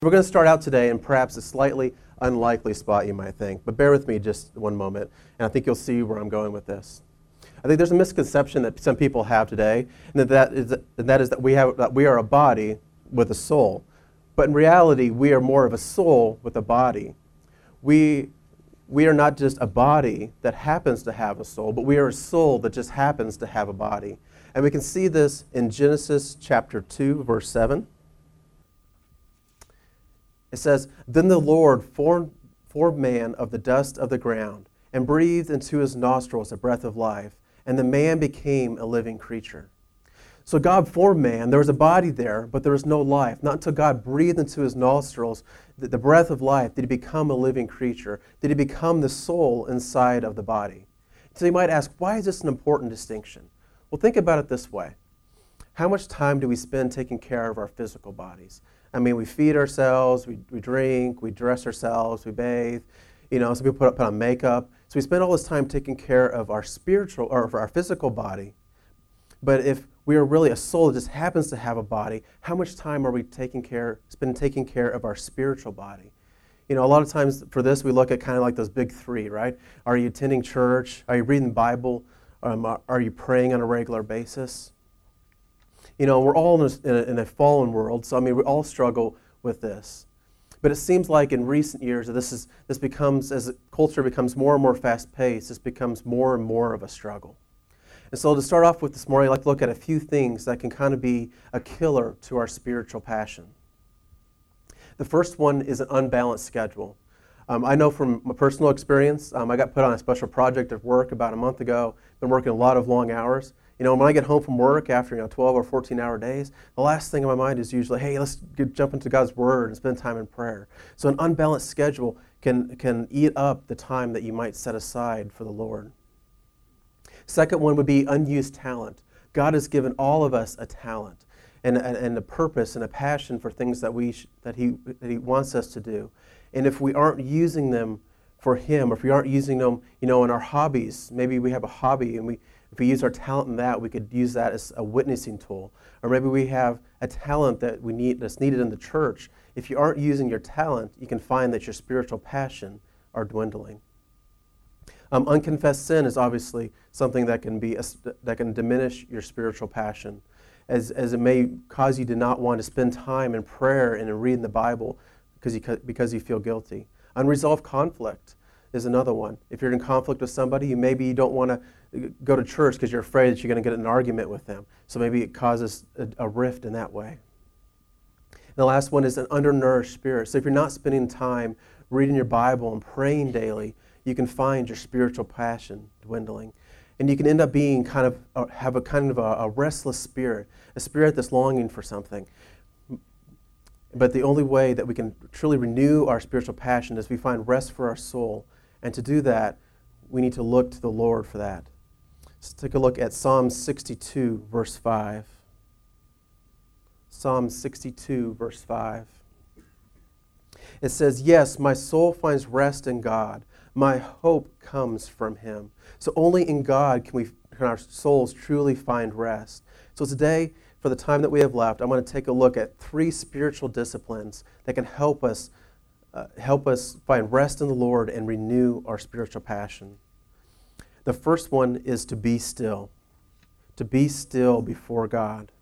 We're going to start out today in perhaps a slightly unlikely spot, you might think, but bear with me just one moment, and I think you'll see where I'm going with this. I think there's a misconception that some people have today, and that, is, and that is that we, have, that we are a body with a soul. But in reality, we are more of a soul with a body. We, we are not just a body that happens to have a soul, but we are a soul that just happens to have a body. And we can see this in Genesis chapter 2, verse 7. It says, Then the Lord formed, formed man of the dust of the ground and breathed into his nostrils a breath of life, and the man became a living creature. So God formed man. There was a body there, but there was no life. Not until God breathed into his nostrils the, the breath of life did he become a living creature, did he become the soul inside of the body. So you might ask, why is this an important distinction? Well, think about it this way How much time do we spend taking care of our physical bodies? I mean, we feed ourselves, we, we drink, we dress ourselves, we bathe. You know, some people put, put on makeup. So we spend all this time taking care of our spiritual or for our physical body. But if we are really a soul that just happens to have a body, how much time are we taking care, spend taking care of our spiritual body? You know, a lot of times for this, we look at kind of like those big three, right? Are you attending church? Are you reading the Bible? Um, are you praying on a regular basis? You know, we're all in a, in a, fallen world, so I mean, we all struggle with this. But it seems like in recent years, this, is, this becomes, as culture becomes more and more fast paced, this becomes more and more of a struggle. And so, to start off with this morning, I'd like to look at a few things that can kind of be a killer to our spiritual passion. The first one is an unbalanced schedule. Um, I know from my personal experience, um, I got put on a special project at work about a month ago, been working a lot of long hours. You know, when I get home from work after you know 12 or 14 hour days, the last thing in my mind is usually, hey, let's get, jump into God's Word and spend time in prayer. So an unbalanced schedule can can eat up the time that you might set aside for the Lord. Second one would be unused talent. God has given all of us a talent and, and, and a purpose and a passion for things that we sh- that he that He wants us to do, and if we aren't using them for Him, or if we aren't using them, you know, in our hobbies, maybe we have a hobby and we if we use our talent in that, we could use that as a witnessing tool. Or maybe we have a talent that we need that's needed in the church. If you aren't using your talent, you can find that your spiritual passion are dwindling. Um, unconfessed sin is obviously something that can be a, that can diminish your spiritual passion, as, as it may cause you to not want to spend time in prayer and in reading the Bible because you, because you feel guilty. Unresolved conflict is another one. If you're in conflict with somebody, you maybe you don't want to go to church because you're afraid that you're going to get an argument with them. So maybe it causes a, a rift in that way. And the last one is an undernourished spirit. So if you're not spending time reading your Bible and praying daily, you can find your spiritual passion dwindling. And you can end up being kind of, uh, have a kind of a, a restless spirit, a spirit that's longing for something. But the only way that we can truly renew our spiritual passion is we find rest for our soul. And to do that, we need to look to the Lord for that. Let's take a look at Psalm 62, verse 5. Psalm 62, verse 5. It says, Yes, my soul finds rest in God. My hope comes from Him. So only in God can, we, can our souls truly find rest. So today, for the time that we have left, I'm going to take a look at three spiritual disciplines that can help us, uh, help us find rest in the Lord and renew our spiritual passion. The first one is to be still, to be still before God.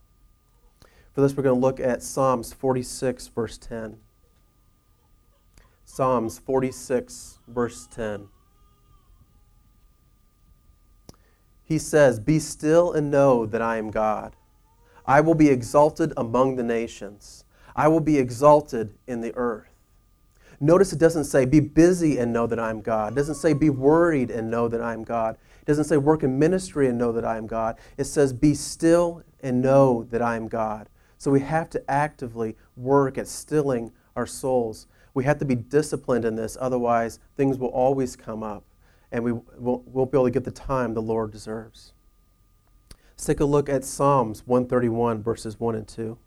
For this, we're going to look at Psalms 46, verse 10. Psalms 46, verse 10. He says, Be still and know that I am God. I will be exalted among the nations, I will be exalted in the earth. Notice it doesn't say, be busy and know that I'm God. It doesn't say, be worried and know that I'm God. It doesn't say, work in ministry and know that I am God. It says, be still and know that I am God. So we have to actively work at stilling our souls. We have to be disciplined in this, otherwise, things will always come up and we won't, be able to get the time the Lord deserves. Let's take a look at Psalms 131, verses 1 and 2.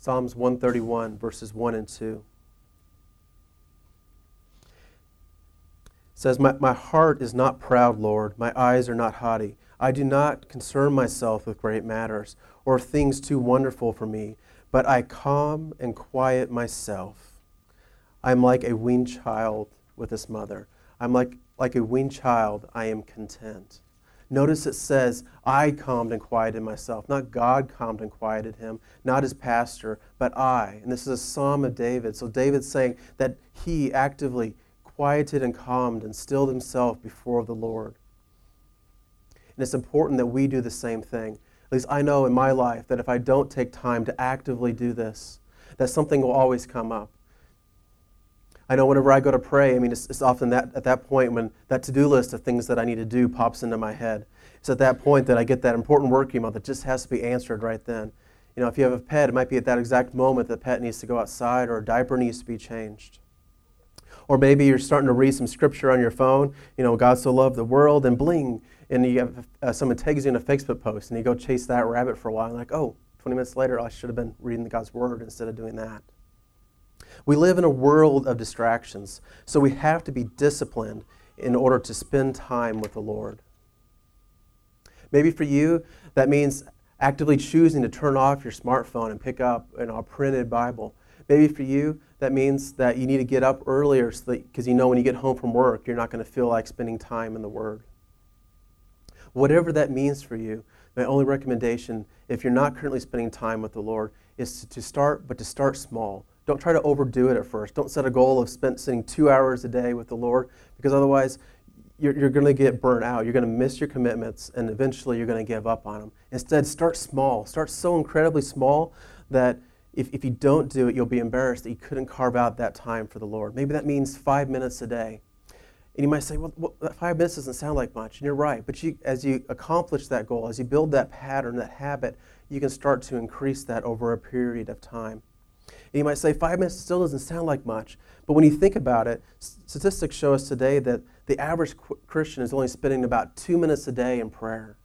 Psalms 131, verses 1 and 2. It says, my, my heart is not proud, Lord. My eyes are not haughty. I do not concern myself with great matters or things too wonderful for me. but I calm and quiet myself. I'm like a weaned child with his mother. I'm like, like a weaned child, I am content. Notice it says, I calmed and quieted myself. Not God calmed and quieted him, not his pastor, but I. And this is a psalm of David. So David's saying that he actively quieted and calmed and stilled himself before the Lord. And it's important that we do the same thing. At least I know in my life that if I don't take time to actively do this, that something will always come up. I know whenever I go to pray, I mean, it's, it's often that, at that point when that to do list of things that I need to do pops into my head. It's at that point that I get that important work email that just has to be answered right then. You know, if you have a pet, it might be at that exact moment the pet needs to go outside or a diaper needs to be changed. Or maybe you're starting to read some scripture on your phone, you know, God so loved the world, and bling, and you have uh, someone tags you in a Facebook post, and you go chase that rabbit for a while, and like, oh, 20 minutes later, I should have been reading God's word instead of doing that. We live in a world of distractions, so we have to be disciplined in order to spend time with the Lord. Maybe for you, that means actively choosing to turn off your smartphone and pick up you know, a printed Bible. Maybe for you, that means that you need to get up earlier because you know when you get home from work, you're not going to feel like spending time in the Word. Whatever that means for you, my only recommendation, if you're not currently spending time with the Lord, is to start, but to start small. Don't try to overdo it at first. Don't set a goal of spend, spending two hours a day with the Lord, because otherwise you're, you're going to get burnt out. You're going to miss your commitments, and eventually you're going to give up on them. Instead, start small. Start so incredibly small that if, if you don't do it, you'll be embarrassed that you couldn't carve out that time for the Lord. Maybe that means five minutes a day. And you might say, well, well five minutes doesn't sound like much. And you're right. But you, as you accomplish that goal, as you build that pattern, that habit, you can start to increase that over a period of time. And you might say five minutes still doesn't sound like much. But when you think about it, statistics show us today that the average Christian is only spending about two minutes a day in prayer.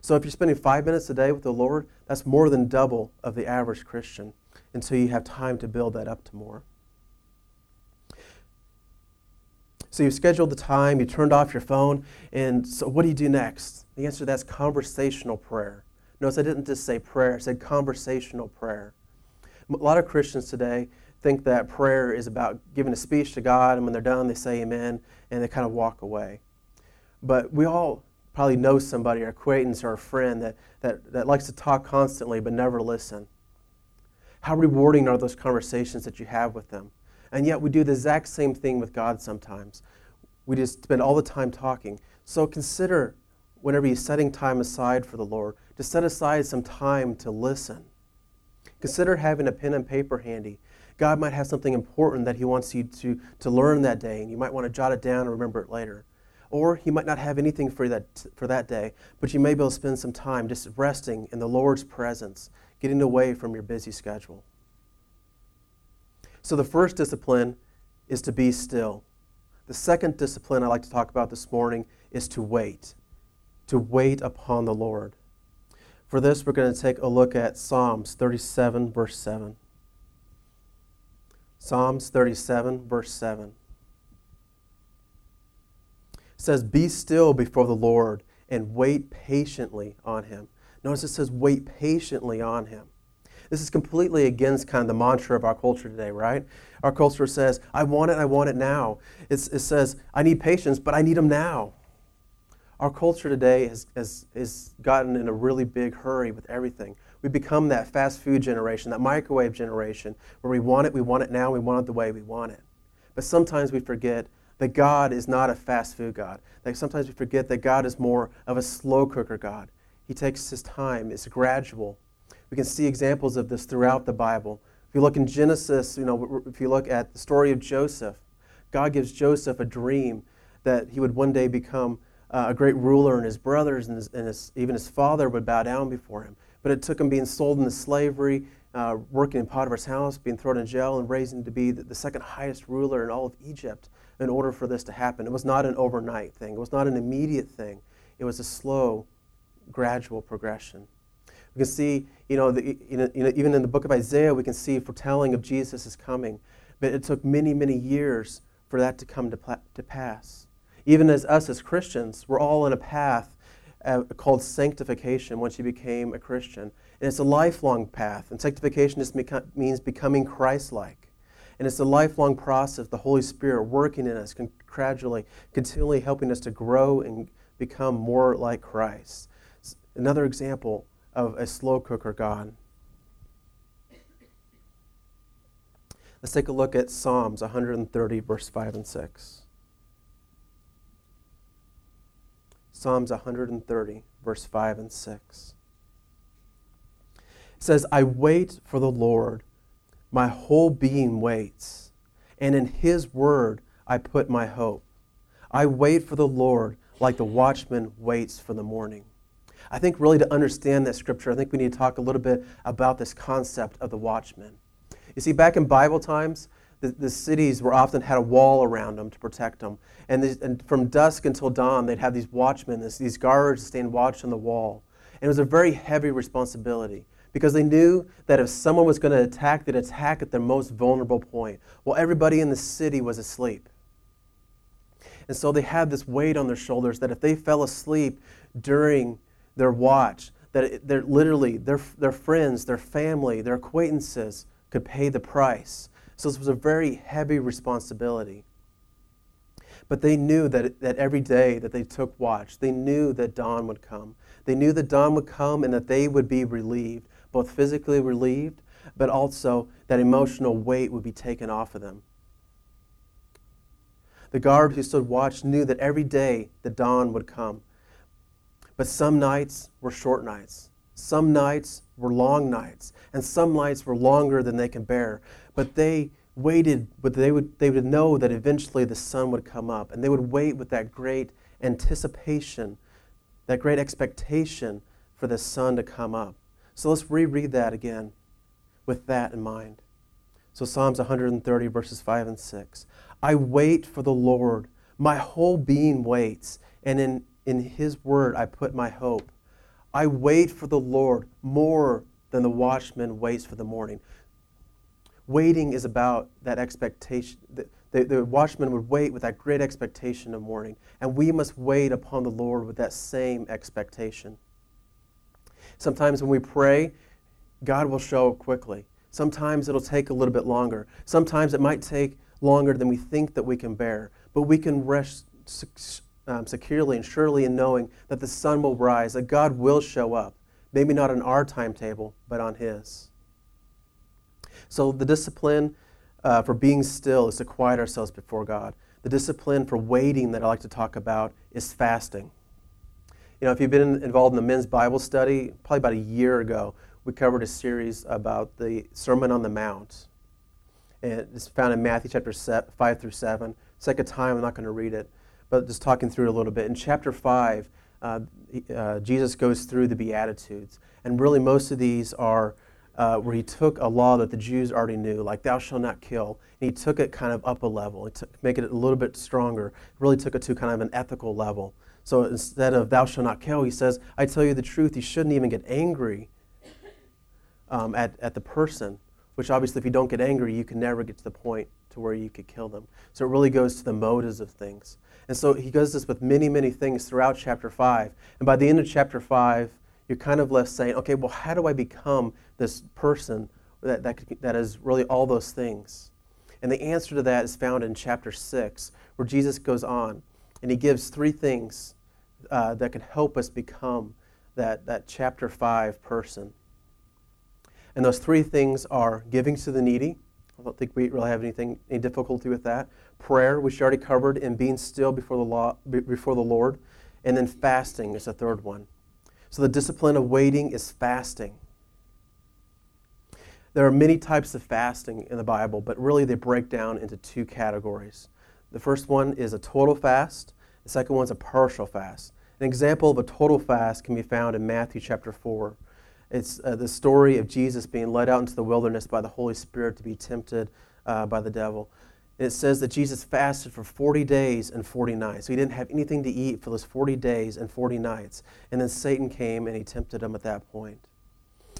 So if you're spending five minutes a day with the Lord, that's more than double of the average Christian until you have time to build that up to more. So you've scheduled the time, you turned off your phone, and so what do you do next? The answer to that's conversational prayer. Notice I didn't just say prayer, I said conversational prayer. A lot of Christians today think that prayer is about giving a speech to God, and when they're done, they say amen, and they kind of walk away. But we all probably know somebody, or acquaintance, or a friend that, that, that likes to talk constantly but never listen. How rewarding are those conversations that you have with them? And yet we do the exact same thing with God sometimes. We just spend all the time talking. So consider, whenever you're setting time aside for the Lord, to set aside some time to listen Consider having a pen and paper handy. God might have something important that He wants you to, to learn that day, and you might want to jot it down and remember it later. Or He might not have anything for that, for that day, but you may be able to spend some time just resting in the Lord's presence, getting away from your busy schedule. So, the first discipline is to be still. The second discipline I'd like to talk about this morning is to wait, to wait upon the Lord. For this, we're going to take a look at Psalms 37, verse 7. Psalms 37, verse 7. It says, Be still before the Lord and wait patiently on him. Notice it says, Wait patiently on him. This is completely against kind of the mantra of our culture today, right? Our culture says, I want it, I want it now. It's, it says, I need patience, but I need them now. Our culture today has, has, has gotten in a really big hurry with everything. We become that fast food generation, that microwave generation, where we want it, we want it now, we want it the way we want it. But sometimes we forget that God is not a fast food God. That sometimes we forget that God is more of a slow cooker God. He takes his time, it's gradual. We can see examples of this throughout the Bible. If you look in Genesis, you know, if you look at the story of Joseph, God gives Joseph a dream that he would one day become uh, a great ruler, and his brothers and, his, and his, even his father would bow down before him. But it took him being sold into slavery, uh, working in Potiphar's house, being thrown in jail, and raising to be the, the second highest ruler in all of Egypt in order for this to happen. It was not an overnight thing, it was not an immediate thing, it was a slow, gradual progression. We can see, you know, the, you know, even in the book of Isaiah, we can see foretelling of Jesus' coming. But it took many, many years for that to come to, to pass. Even as us as Christians, we're all on a path uh, called sanctification once you became a Christian. And it's a lifelong path. And sanctification just means becoming Christ like. And it's a lifelong process, the Holy Spirit working in us, gradually, continually helping us to grow and become more like Christ. Another example of a slow cooker God. Let's take a look at Psalms 130, verse 5 and 6. Psalms 130, verse 5 and 6. It says, I wait for the Lord, my whole being waits, and in his word I put my hope. I wait for the Lord like the watchman waits for the morning. I think really to understand that scripture, I think we need to talk a little bit about this concept of the watchman. You see, back in Bible times, the, the cities were often had a wall around them to protect them. And, and from dusk until dawn, they'd have these watchmen, this, these guards stand watch on the wall. And it was a very heavy responsibility because they knew that if someone was going to attack, they'd attack at their most vulnerable point. Well, everybody in the city was asleep. And so they had this weight on their shoulders that if they fell asleep during their watch, that they're literally their, their friends, their family, their acquaintances could pay the price. So this was a very heavy responsibility. But they knew that, that every day that they took watch, they knew that dawn would come. They knew that dawn would come and that they would be relieved, both physically relieved, but also that emotional weight would be taken off of them. The guard who stood watch knew that every day the dawn would come. But some nights were short nights. Some nights were long nights, and some nights were longer than they could bear. But they waited, but they would, they would know that eventually the sun would come up, and they would wait with that great anticipation, that great expectation for the sun to come up. So let's reread that again with that in mind. So, Psalms 130, verses 5 and 6. I wait for the Lord. My whole being waits, and in, in His word I put my hope. I wait for the Lord more than the watchman waits for the morning. Waiting is about that expectation. The, the, the, watchman would wait with that great expectation of morning, and we must wait upon the Lord with that same expectation. Sometimes when we pray, God will show up quickly. Sometimes it'll take a little bit longer. Sometimes it might take longer than we think that we can bear, but we can rest um, securely and surely in knowing that the sun will rise, that God will show up. Maybe not on our timetable, but on His. So the discipline uh, for being still is to quiet ourselves before God. The discipline for waiting that I like to talk about is fasting. You know, if you've been involved in the men's Bible study, probably about a year ago, we covered a series about the Sermon on the Mount. And it's found in Matthew chapter 5 through 7. Second time, I'm not going to read it but just talking through it a little bit. In chapter 5, uh, uh, Jesus goes through the Beatitudes. And really, most of these are uh, where he took a law that the Jews already knew, like thou shalt not kill, and he took it kind of up a level, he took, make it a little bit stronger. Really took it to kind of an ethical level. So instead of thou shalt not kill, he says, I tell you the truth, you shouldn't even get angry um, at, at the person, which obviously, if you don't get angry, you can never get to the point to where you could kill them. So it really goes to the motives of things. And so he does this with many, many things throughout chapter 5. And by the end of chapter 5, you're kind of left saying, okay, well, how do I become this person that, that, that is really all those things? And the answer to that is found in chapter 6, where Jesus goes on and he gives three things uh, that can help us become that, that chapter 5 person. And those three things are giving to the needy. I don't think we really have anything, any difficulty with that prayer, which you already covered, and being still before the, law, before the Lord. And then fasting is the third one. So the discipline of waiting is fasting. There are many types of fasting in the Bible, but really they break down into two categories. The first one is a total fast, the second one is a partial fast. An example of a total fast can be found in Matthew chapter 4. It's uh, the story of Jesus being led out into the wilderness by the Holy Spirit to be tempted uh, by the devil it says that Jesus fasted for 40 days and 40 nights. So he didn't have anything to eat for those 40 days and 40 nights. And then Satan came and he tempted him at that point.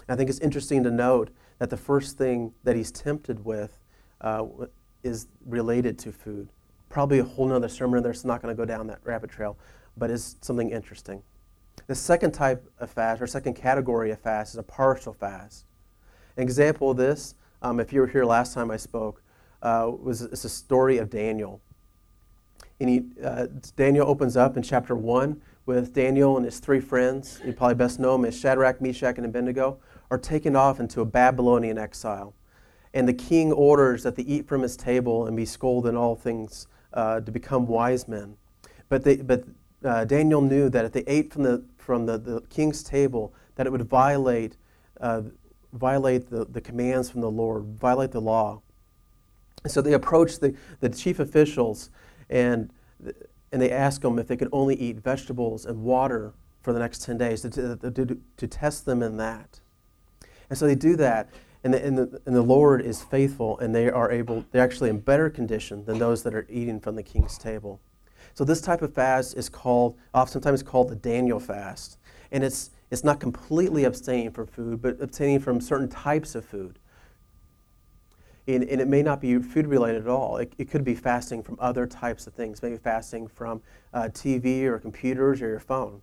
I think it's interesting to note that the first thing that he's tempted with uh, is related to food. Probably a whole other sermon there, so not going to go down that rabbit trail, but it's something interesting. The second type of fast, or second category of fast, is a partial fast. An example of this, um, if you were here last time I spoke, uh, was it's a story of Daniel. And he, uh, Daniel opens up in chapter 1 with Daniel and his three friends. You probably best know them as Shadrach, Meshach, and Abednego, are taken off into a Babylonian exile. And the king orders that they eat from his table and be scolded in all things uh, to become wise men. But, they, but uh, Daniel knew that if they ate from the, from the, the king's table, that it would violate, uh, violate the, the commands from the Lord, violate the law. So they approached the, the chief officials and, and they asked them if they could only eat vegetables and water for the next 10 days to, to, to, to test them in that. And so they do that, and the, and, the, and the Lord is faithful, and they are able, they're actually in better condition than those that are eating from the king's table. So this type of fast is called, oftentimes called the Daniel fast. And it's, it's not completely abstaining from food, but abstaining from certain types of food. And, and it may not be food related at all. It, it, could be fasting from other types of things, maybe fasting from uh, TV or computers or your phone.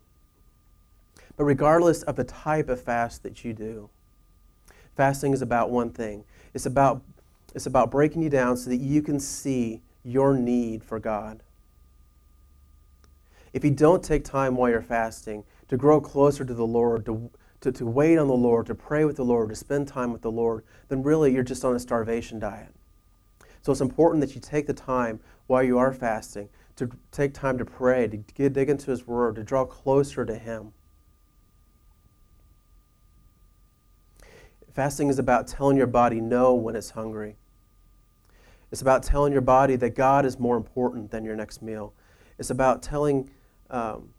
But regardless of the type of fast that you do, fasting is about one thing it's about, it's about breaking you down so that you can see your need for God if you don't take time while you're fasting to grow closer to the Lord, to, to, to wait on the Lord, to pray with the Lord, to spend time with the Lord, then really you're just on a starvation diet. So it's important that you take the time while you are fasting to take time to pray, to get, dig into His Word, to draw closer to Him. Fasting is about telling your body no when it's hungry. It's about telling your body that God is more important than your next meal. It's about telling um,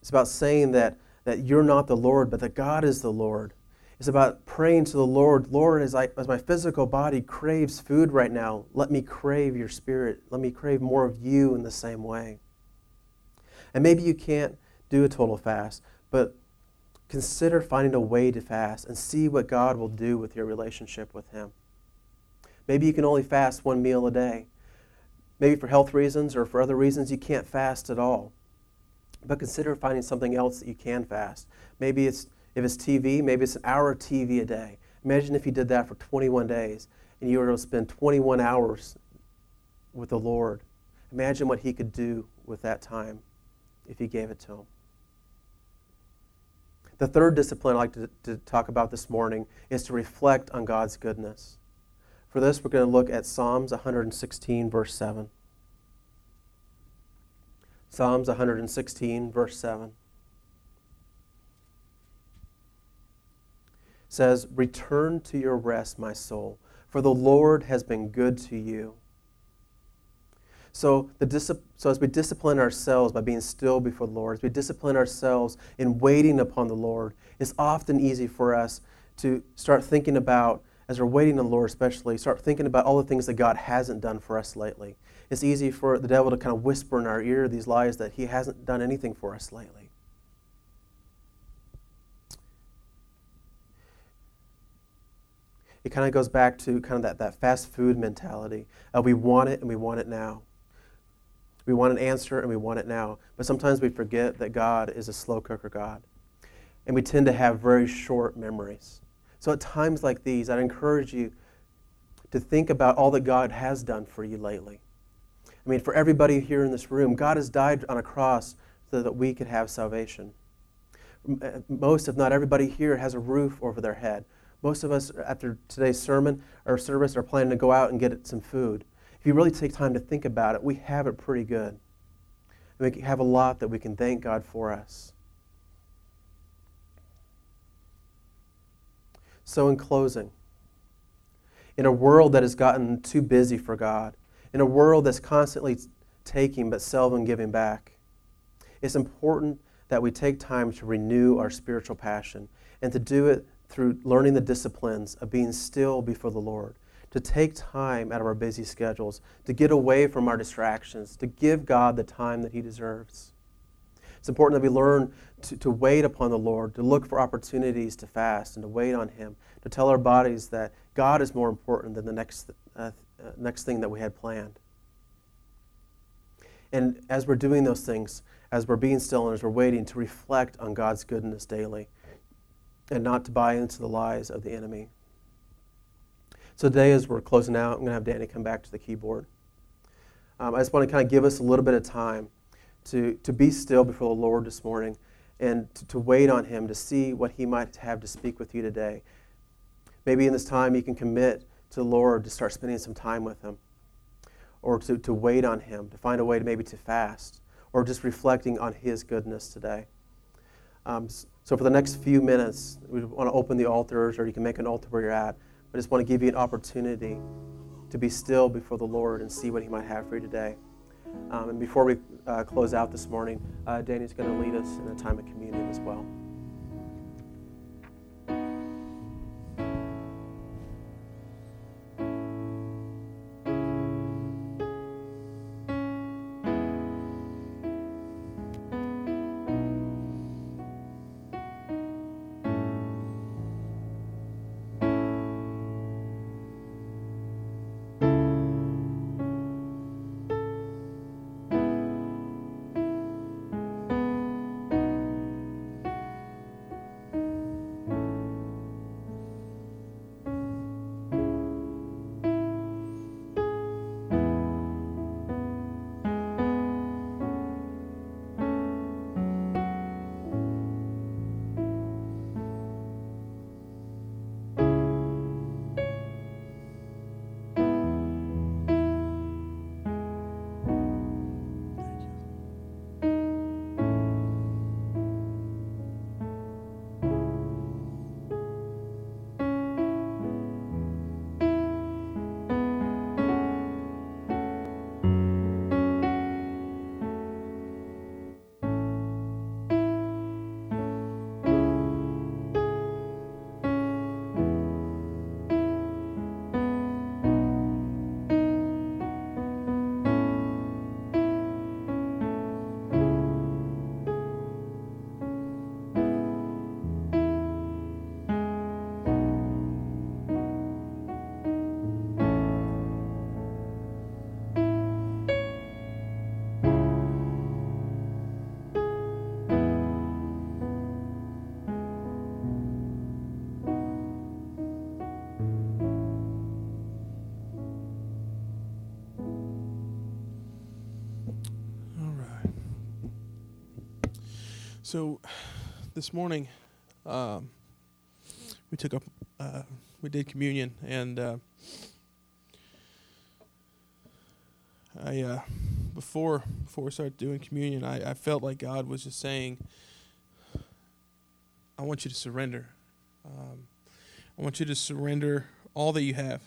it's about saying that, that you're not the Lord, but that God is the Lord. It's about praying to the Lord, Lord, as, I, as my physical body craves food right now, let me crave your spirit. Let me crave more of you in the same way. And maybe you can't do a total fast, but consider finding a way to fast and see what God will do with your relationship with Him. Maybe you can only fast one meal a day. Maybe for health reasons or for other reasons you can't fast at all. But consider finding something else that you can fast. Maybe it's, if it's TV, maybe it's an hour of TV a day. Imagine if you did that for 21 days and you were to spend 21 hours with the Lord. Imagine what He could do with that time if He gave it to Him. The third discipline I'd like to, to talk about this morning is to reflect on God's goodness. For this, we're going to look at Psalms 116, verse 7. Psalms 116, verse 7 says, Return to your rest, my soul, for the Lord has been good to you. So, the so as we discipline ourselves by being still before the Lord, as we discipline ourselves in waiting upon the Lord, it's often easy for us to start thinking about, as we're waiting on the Lord especially, start thinking about all the things that God hasn't done for us lately it's easy for the devil to kind of whisper in our ear these lies that he hasn't done anything for us lately. It kind of goes back to kind of that, that fast food mentality. Uh, we want it and we want it now. We want an answer and we want it now. But sometimes we forget that God is a slow cooker God. And we tend to have very short memories. So at times like these, I'd encourage you to think about all that God has done for you lately. I mean, for everybody here in this room, God has died on a cross so that we could have salvation. Uh, most, if not everybody here, has a roof over their head. Most of us, after today's sermon or service, are planning to go out and get some food. If you really take time to think about it, we have it pretty good. We have a lot that we can thank God for us. So, in closing, in a world that has gotten too busy for God, in a world that's constantly taking but seldom giving back. It's important that we take time to renew our spiritual passion and to do it through learning the disciplines of being still before the Lord, to take time out of our busy schedules, to get away from our distractions, to give God the time that He deserves. It's important that we learn to, to wait upon the Lord, to look for opportunities to fast and to wait on Him, to tell our bodies that God is more important than the next uh, next thing that we had planned. And as we're doing those things, as we're being still and as we're waiting to reflect on God's goodness daily and not to buy into the lies of the enemy. So today, as we're closing out, I'm going to have Danny come back to the keyboard. Um, I just want to kind of give us a little bit of time to, to be still before the Lord this morning and to, to wait on Him to see what He might have to speak with you today. Maybe in this time you can commit to the Lord to start spending some time with Him or to, to wait on Him, to find a way to maybe to fast or just reflecting on His goodness today. Um, so for the next few minutes, we want to open the altars or you can make an altar where you're at. I just want to give you an opportunity to be still before the Lord and see what He might have for you today. Um, and before we uh, close out this morning, uh, Danny's going to lead us in a time of communion as well. So, this morning, um, we took up, uh, we did communion, and uh, I uh, before before we started doing communion, I, I felt like God was just saying, "I want you to surrender. Um, I want you to surrender all that you have."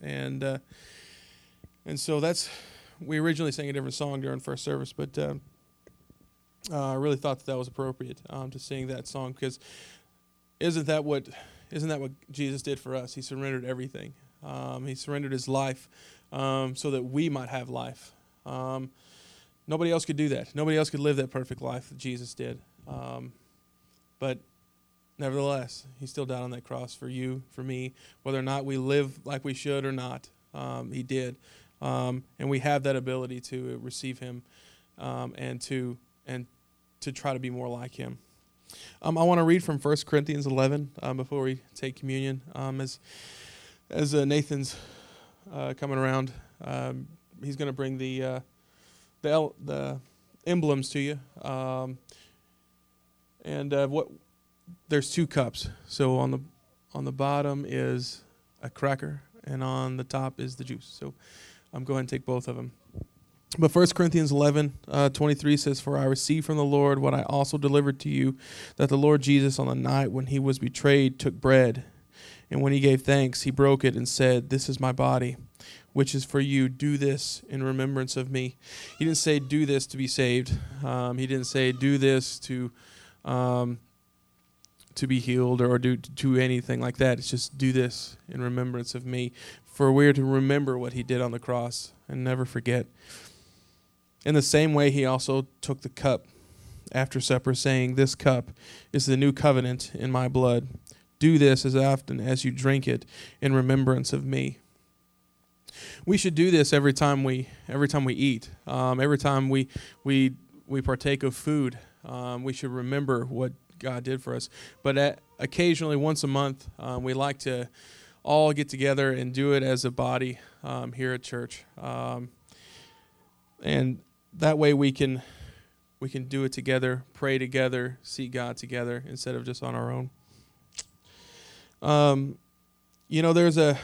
And uh, and so that's we originally sang a different song during first service, but. Uh, I really thought that that was appropriate um, to sing that song because isn't that what isn't that what Jesus did for us? He surrendered everything. Um, he surrendered his life um, so that we might have life. Um, nobody else could do that. Nobody else could live that perfect life that Jesus did. Um, but nevertheless, he still died on that cross for you, for me, whether or not we live like we should or not. Um, he did, and we have that ability to receive him and to and to try to be more like him. Um, I want to read from 1 Corinthians 11 um, before we take communion. Um, as as uh, Nathan's uh, coming around, um, he's going to bring the uh, the, el- the emblems to you. Um, and uh, what there's two cups. So on the on the bottom is a cracker, and on the top is the juice. So I'm going to take both of them. But 1 Corinthians 11, uh, 23 says, For I received from the Lord what I also delivered to you, that the Lord Jesus, on the night when he was betrayed, took bread. And when he gave thanks, he broke it and said, This is my body, which is for you. Do this in remembrance of me. He didn't say, Do this to be saved. Um, he didn't say, Do this to. Um, to be healed or do do anything like that. It's just do this in remembrance of me. For we're to remember what he did on the cross and never forget. In the same way, he also took the cup after supper, saying, This cup is the new covenant in my blood. Do this as often as you drink it in remembrance of me. We should do this every time we every time we eat. Um, every time we we we partake of food, um, we should remember what God did for us. But at, occasionally, once a month, um, we like to all get together and do it as a body um, here at church, um, and that way we can we can do it together, pray together, seek God together instead of just on our own. Um, you know, there's a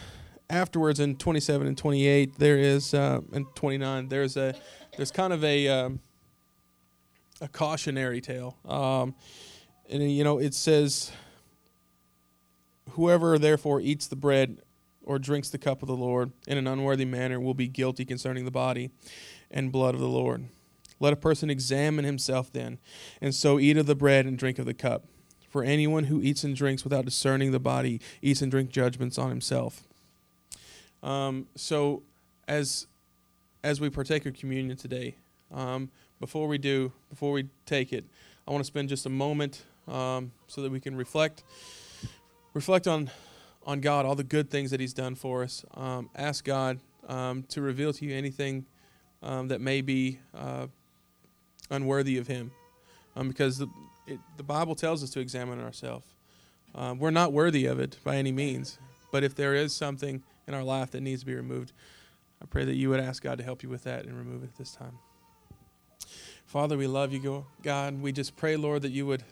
afterwards in 27 and 28 there is uh, and 29 there's a there's kind of a um, a cautionary tale um, and you know it says whoever therefore eats the bread or drinks the cup of the lord in an unworthy manner will be guilty concerning the body and blood of the lord. Let a person examine himself then and so eat of the bread and drink of the cup. For anyone who eats and drinks without discerning the body eats and drinks judgments on himself. Um, so as as we partake of communion today um, before we do before we take it i want to spend just a moment um, so that we can reflect reflect on on god all the good things that he's done for us. Um, ask god um, to reveal to you anything um, that may be uh, unworthy of him because the, it, the bible tells us to examine ourselves we're not worthy of it by any means but if there is something in our life that needs to be removed. I pray that you would ask God to help you with that and remove it this time. Father, we love you, God. We just pray, Lord, that you would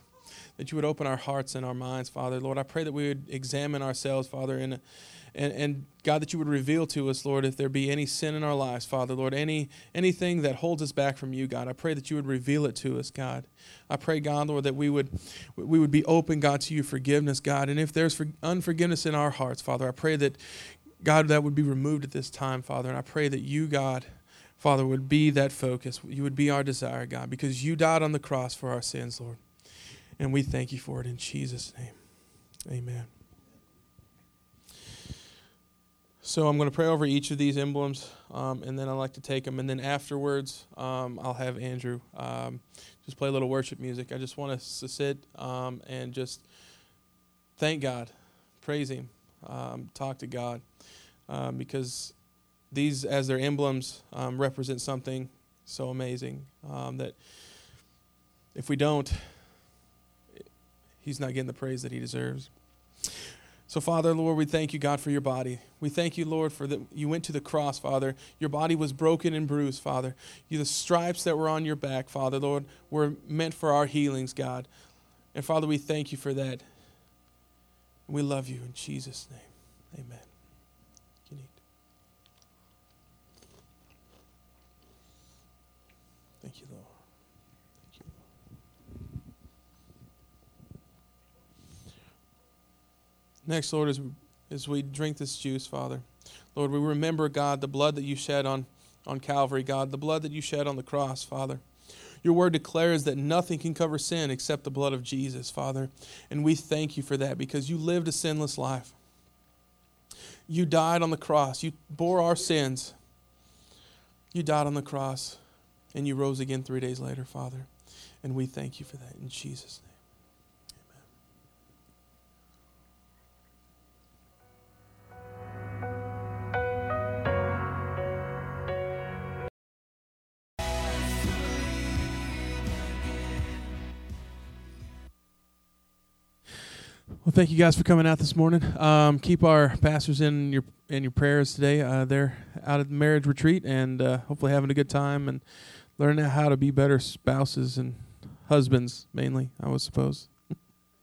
that you would open our hearts and our minds, Father. Lord, I pray that we would examine ourselves, Father, and and, and God, that you would reveal to us, Lord, if there be any sin in our lives, Father, Lord, any anything that holds us back from you, God. I pray that you would reveal it to us, God. I pray, God, Lord, that we would we would be open, God, to you forgiveness, God. And if there's unforgiveness in our hearts, Father, I pray that God, that would be removed at this time, Father. And I pray that you, God, Father, would be that focus. You would be our desire, God, because you died on the cross for our sins, Lord. And we thank you for it in Jesus' name. Amen. So I'm going to pray over each of these emblems, um, and then I'd like to take them. And then afterwards, um, I'll have Andrew um, just play a little worship music. I just want us to sit um, and just thank God, praise Him, um, talk to God um, because these, as their emblems, represent something so amazing that if we don't, he's not getting the praise that he deserves. So, Father, Lord, we thank you, God, for your body. We thank you, Lord, for that you went to the cross, Father. Your body was broken and bruised, Father. You, the stripes that were on your back, Father, Lord, were meant for our healings, God. And Father, we thank you for that. We love you in Jesus' name. Amen. Thank you, Lord. Thank you. Next, Lord, as, as we drink this juice, Father, Lord, we remember, God, the blood that you shed on, on Calvary, God, the blood that you shed on the cross, Father. Your word declares that nothing can cover sin except the blood of Jesus, Father. And we thank you for that because you lived a sinless life. You died on the cross. You bore our sins. You died on the cross and you rose again three days later, Father. And we thank you for that in Jesus' name. Well, thank you guys for coming out this morning. Um, keep our pastors in your in your prayers today. Uh, they're out at the marriage retreat and uh, hopefully having a good time and learning how to be better spouses and husbands, mainly, I would suppose.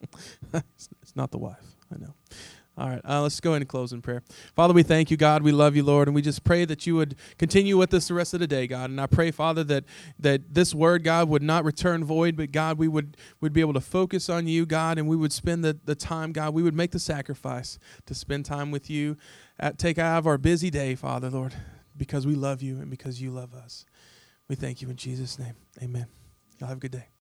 it's not the wife, I know. All right, uh, let's go ahead and close in prayer. Father, we thank you, God. We love you, Lord, and we just pray that you would continue with us the rest of the day, God. And I pray, Father, that that this word, God, would not return void, but God, we would would be able to focus on you, God, and we would spend the, the time, God. We would make the sacrifice to spend time with you, at, take out of our busy day, Father, Lord, because we love you and because you love us. We thank you in Jesus' name. Amen. Y'all have a good day.